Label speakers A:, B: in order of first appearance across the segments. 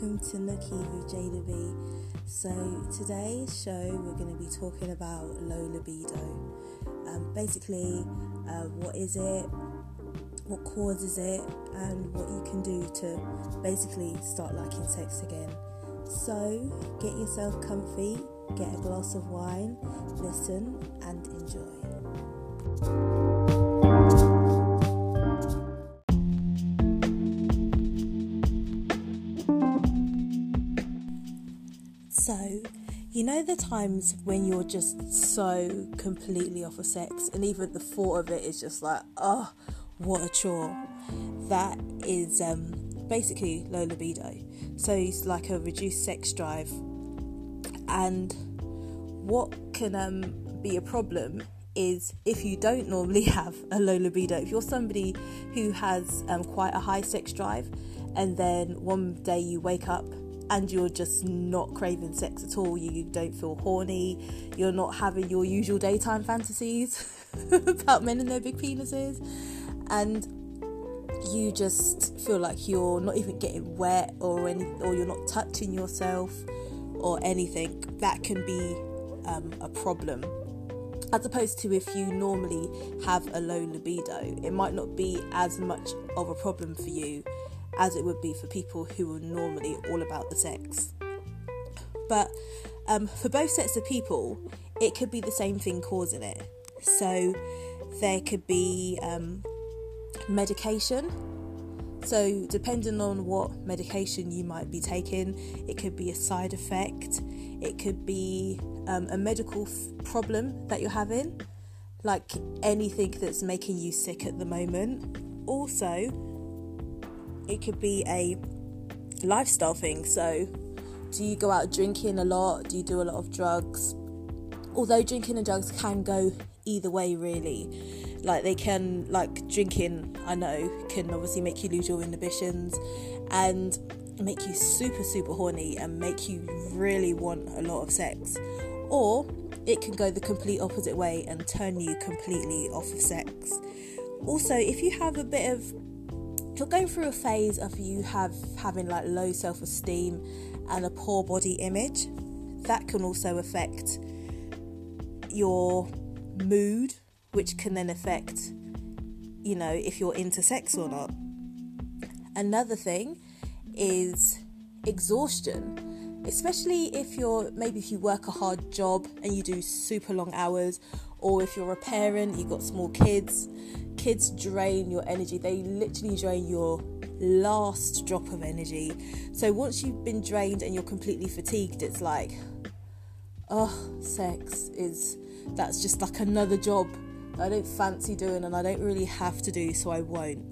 A: welcome to Nookie with Jada B. So, today's show we're going to be talking about low libido. Um, basically, uh, what is it, what causes it, and what you can do to basically start liking sex again. So, get yourself comfy, get a glass of wine, listen, and enjoy. You know the times when you're just so completely off of sex, and even the thought of it is just like, oh, what a chore. That is um, basically low libido. So it's like a reduced sex drive. And what can um, be a problem is if you don't normally have a low libido. If you're somebody who has um, quite a high sex drive, and then one day you wake up and you're just not craving sex at all, you don't feel horny, you're not having your usual daytime fantasies about men and their big penises, and you just feel like you're not even getting wet or any, or you're not touching yourself or anything, that can be um, a problem. As opposed to if you normally have a low libido, it might not be as much of a problem for you as it would be for people who are normally all about the sex. But um, for both sets of people, it could be the same thing causing it. So there could be um, medication. So, depending on what medication you might be taking, it could be a side effect, it could be um, a medical f- problem that you're having, like anything that's making you sick at the moment. Also, it could be a lifestyle thing. So, do you go out drinking a lot? Do you do a lot of drugs? Although drinking and drugs can go either way, really. Like, they can, like, drinking, I know, can obviously make you lose your inhibitions and make you super, super horny and make you really want a lot of sex. Or it can go the complete opposite way and turn you completely off of sex. Also, if you have a bit of you're going through a phase of you have having like low self-esteem and a poor body image that can also affect your mood which can then affect you know if you're into sex or not. Another thing is exhaustion especially if you're maybe if you work a hard job and you do super long hours or if you're a parent you've got small kids kids drain your energy, they literally drain your last drop of energy. So once you've been drained and you're completely fatigued, it's like, oh, sex is that's just like another job I don't fancy doing and I don't really have to do, so I won't.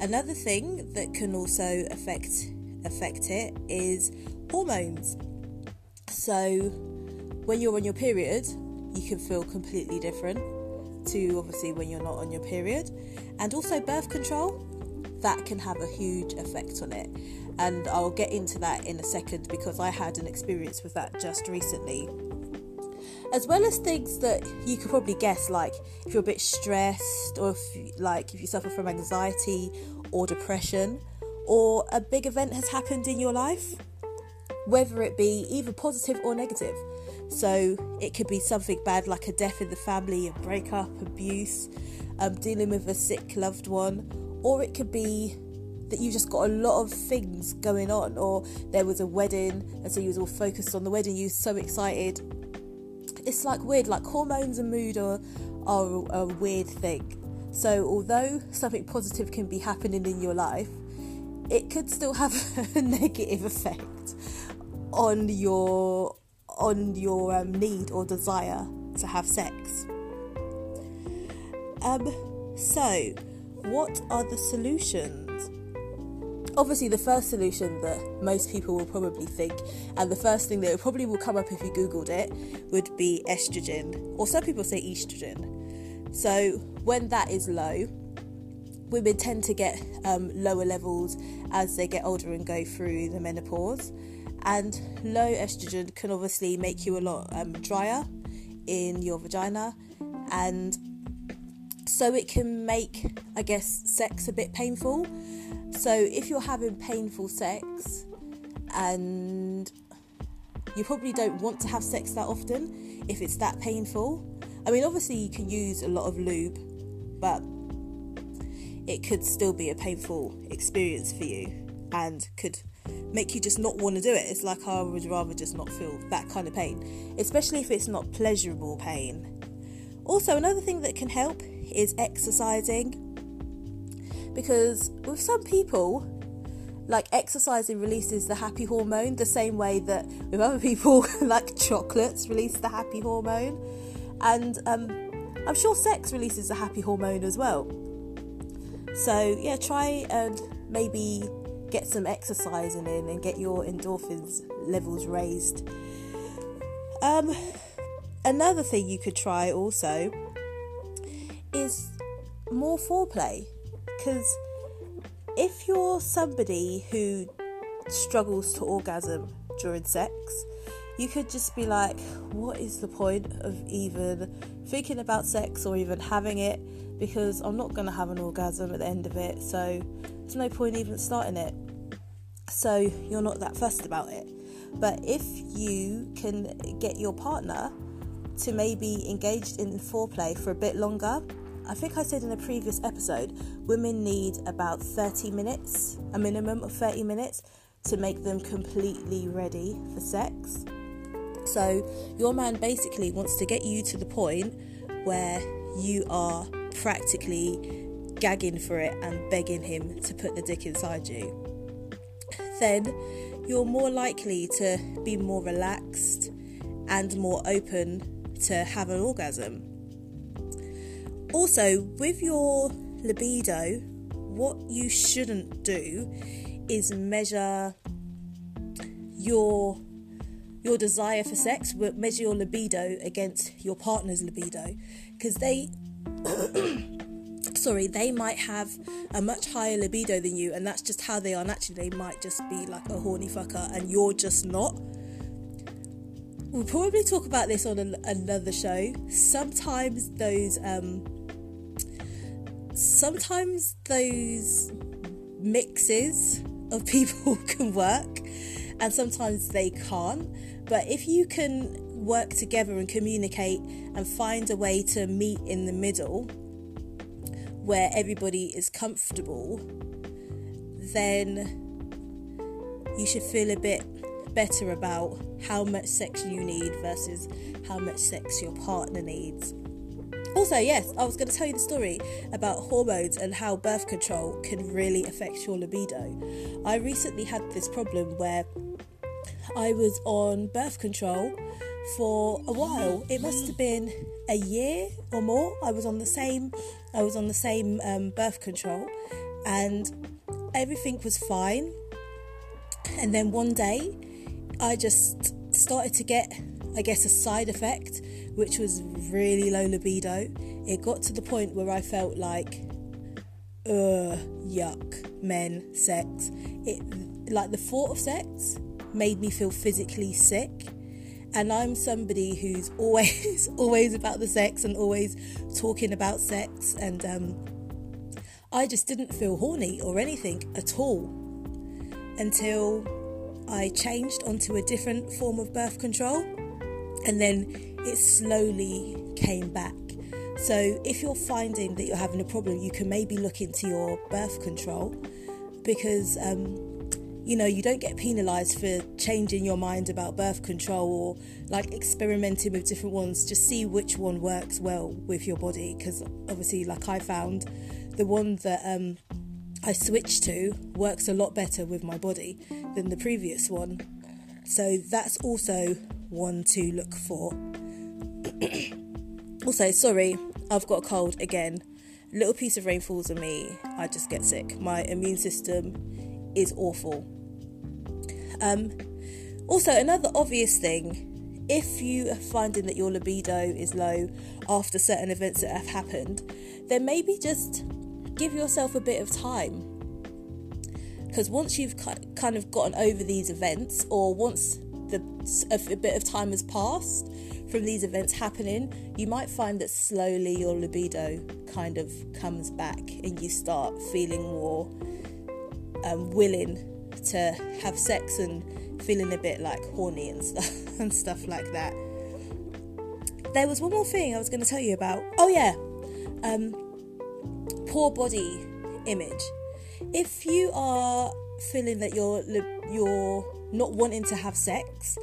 A: Another thing that can also affect affect it is hormones. So when you're on your period, you can feel completely different to obviously when you're not on your period, and also birth control. That can have a huge effect on it, and I'll get into that in a second because I had an experience with that just recently. As well as things that you could probably guess, like if you're a bit stressed, or if you, like if you suffer from anxiety or depression, or a big event has happened in your life, whether it be either positive or negative. So it could be something bad like a death in the family, a breakup, abuse, um, dealing with a sick loved one, or it could be that you just got a lot of things going on, or there was a wedding and so you was all focused on the wedding, you were so excited. It's like weird, like hormones and mood are, are a weird thing. So although something positive can be happening in your life, it could still have a negative effect on your on your um, need or desire to have sex. Um, so, what are the solutions? Obviously, the first solution that most people will probably think, and the first thing that probably will come up if you googled it, would be estrogen, or some people say estrogen. So, when that is low, women tend to get um, lower levels as they get older and go through the menopause and low estrogen can obviously make you a lot um, drier in your vagina and so it can make, I guess, sex a bit painful. So if you're having painful sex and you probably don't want to have sex that often if it's that painful. I mean, obviously, you can use a lot of lube, but it could still be a painful experience for you and could make you just not want to do it. It's like I would rather just not feel that kind of pain, especially if it's not pleasurable pain. Also, another thing that can help is exercising because with some people, like exercising releases the happy hormone the same way that with other people, like chocolates release the happy hormone, and um, I'm sure sex releases the happy hormone as well. So, yeah, try and maybe get some exercising in and get your endorphins levels raised. Um, another thing you could try also is more foreplay because if you're somebody who struggles to orgasm during sex, you could just be like, what is the point of even thinking about sex or even having it? Because I'm not going to have an orgasm at the end of it, so there's no point even starting it. So you're not that fussed about it. But if you can get your partner to maybe engage in foreplay for a bit longer, I think I said in a previous episode, women need about 30 minutes, a minimum of 30 minutes, to make them completely ready for sex. So, your man basically wants to get you to the point where you are practically gagging for it and begging him to put the dick inside you. Then you're more likely to be more relaxed and more open to have an orgasm. Also, with your libido, what you shouldn't do is measure your your desire for sex, will measure your libido against your partner's libido because they sorry, they might have a much higher libido than you, and that's just how they are naturally. They might just be like a horny fucker, and you're just not. We'll probably talk about this on an, another show. Sometimes those um, sometimes those mixes of people can work and sometimes they can't. But if you can work together and communicate and find a way to meet in the middle where everybody is comfortable, then you should feel a bit better about how much sex you need versus how much sex your partner needs. Also, yes, I was going to tell you the story about hormones and how birth control can really affect your libido. I recently had this problem where I was on birth control for a while. It must have been a year or more. I was on the same I was on the same um, birth control and everything was fine. And then one day I just started to get I guess a side effect which was really low libido. It got to the point where I felt like, ugh, yuck, men, sex. It like the thought of sex made me feel physically sick. And I'm somebody who's always, always about the sex and always talking about sex. And um, I just didn't feel horny or anything at all until I changed onto a different form of birth control. And then it slowly came back. So, if you're finding that you're having a problem, you can maybe look into your birth control because, um, you know, you don't get penalised for changing your mind about birth control or like experimenting with different ones. Just see which one works well with your body because, obviously, like I found, the one that um, I switched to works a lot better with my body than the previous one. So, that's also one to look for. also, sorry, I've got a cold again. Little piece of rain falls on me, I just get sick. My immune system is awful. Um, also, another obvious thing if you are finding that your libido is low after certain events that have happened, then maybe just give yourself a bit of time. Because once you've kind of gotten over these events, or once the a, bit of time has passed from these events happening, you might find that slowly your libido kind of comes back and you start feeling more um, willing to have sex and feeling a bit like horny and stuff and stuff like that. There was one more thing I was going to tell you about. Oh yeah, um, poor body image. If you are feeling that you're you're not wanting to have sex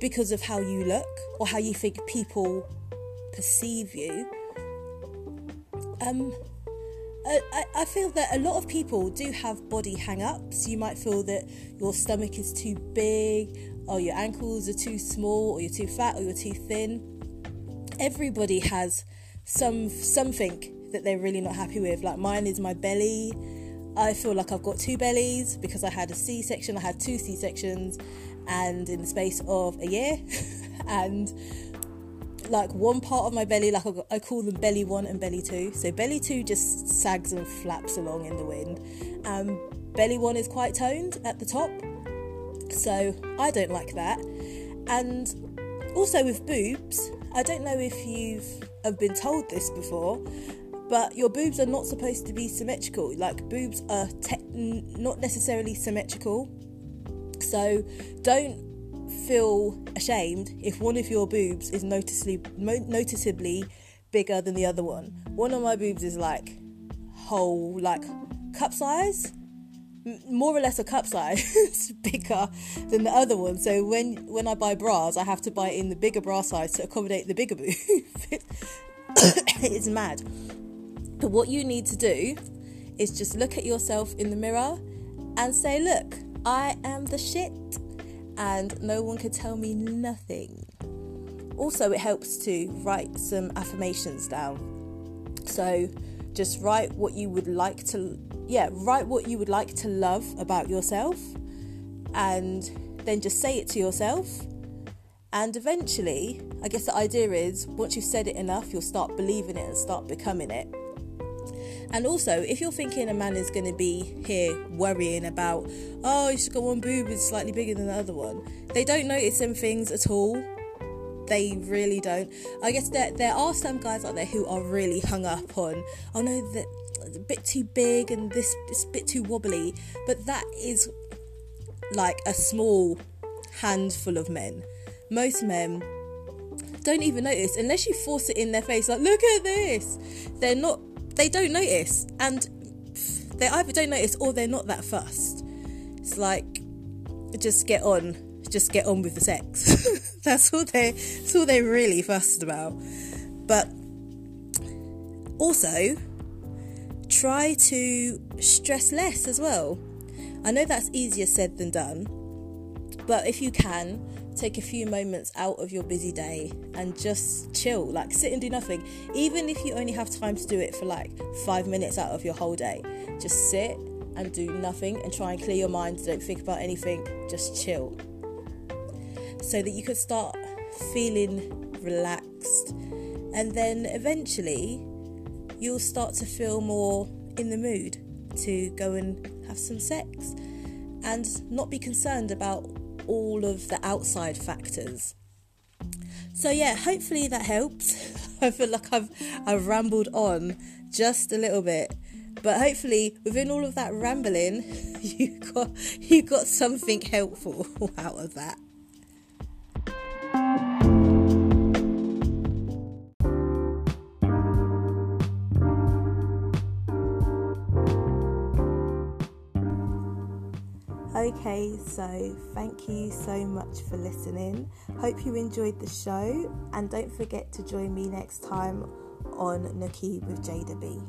A: because of how you look or how you think people perceive you, um, I, I feel that a lot of people do have body hang ups. You might feel that your stomach is too big, or your ankles are too small, or you're too fat, or you're too thin. Everybody has some something that they're really not happy with. Like mine is my belly. I feel like I've got two bellies because I had a C section. I had two C sections, and in the space of a year, and like one part of my belly, like I call them belly one and belly two. So belly two just sags and flaps along in the wind. Um, belly one is quite toned at the top, so I don't like that. And also with boobs, I don't know if you've have been told this before, but your boobs are not supposed to be symmetrical. Like boobs are te- not necessarily symmetrical. So don't feel ashamed if one of your boobs is noticeably noticeably bigger than the other one. One of my boobs is like whole like cup size, more or less a cup size, bigger than the other one. So when when I buy bras, I have to buy in the bigger bra size to accommodate the bigger boob. it's mad. But what you need to do is just look at yourself in the mirror and say, "Look, I am the shit." And no one could tell me nothing. Also, it helps to write some affirmations down. So, just write what you would like to, yeah, write what you would like to love about yourself, and then just say it to yourself. And eventually, I guess the idea is once you've said it enough, you'll start believing it and start becoming it. And also, if you're thinking a man is going to be here worrying about, oh, he's got one boob is slightly bigger than the other one, they don't notice them things at all. They really don't. I guess there there are some guys out there who are really hung up on, oh no, that a bit too big and this is a bit too wobbly. But that is like a small handful of men. Most men don't even notice unless you force it in their face like look at this they're not they don't notice and they either don't notice or they're not that fussed. It's like just get on just get on with the sex. That's all they that's all they're really fussed about. But also try to stress less as well. I know that's easier said than done but if you can take a few moments out of your busy day and just chill, like sit and do nothing. Even if you only have time to do it for like five minutes out of your whole day, just sit and do nothing and try and clear your mind. Don't think about anything, just chill. So that you can start feeling relaxed. And then eventually, you'll start to feel more in the mood to go and have some sex and not be concerned about all of the outside factors. So yeah, hopefully that helps. I feel like I've I've rambled on just a little bit. But hopefully within all of that rambling you got you got something helpful out of that. Okay, so thank you so much for listening. Hope you enjoyed the show, and don't forget to join me next time on Nookie with Jada B.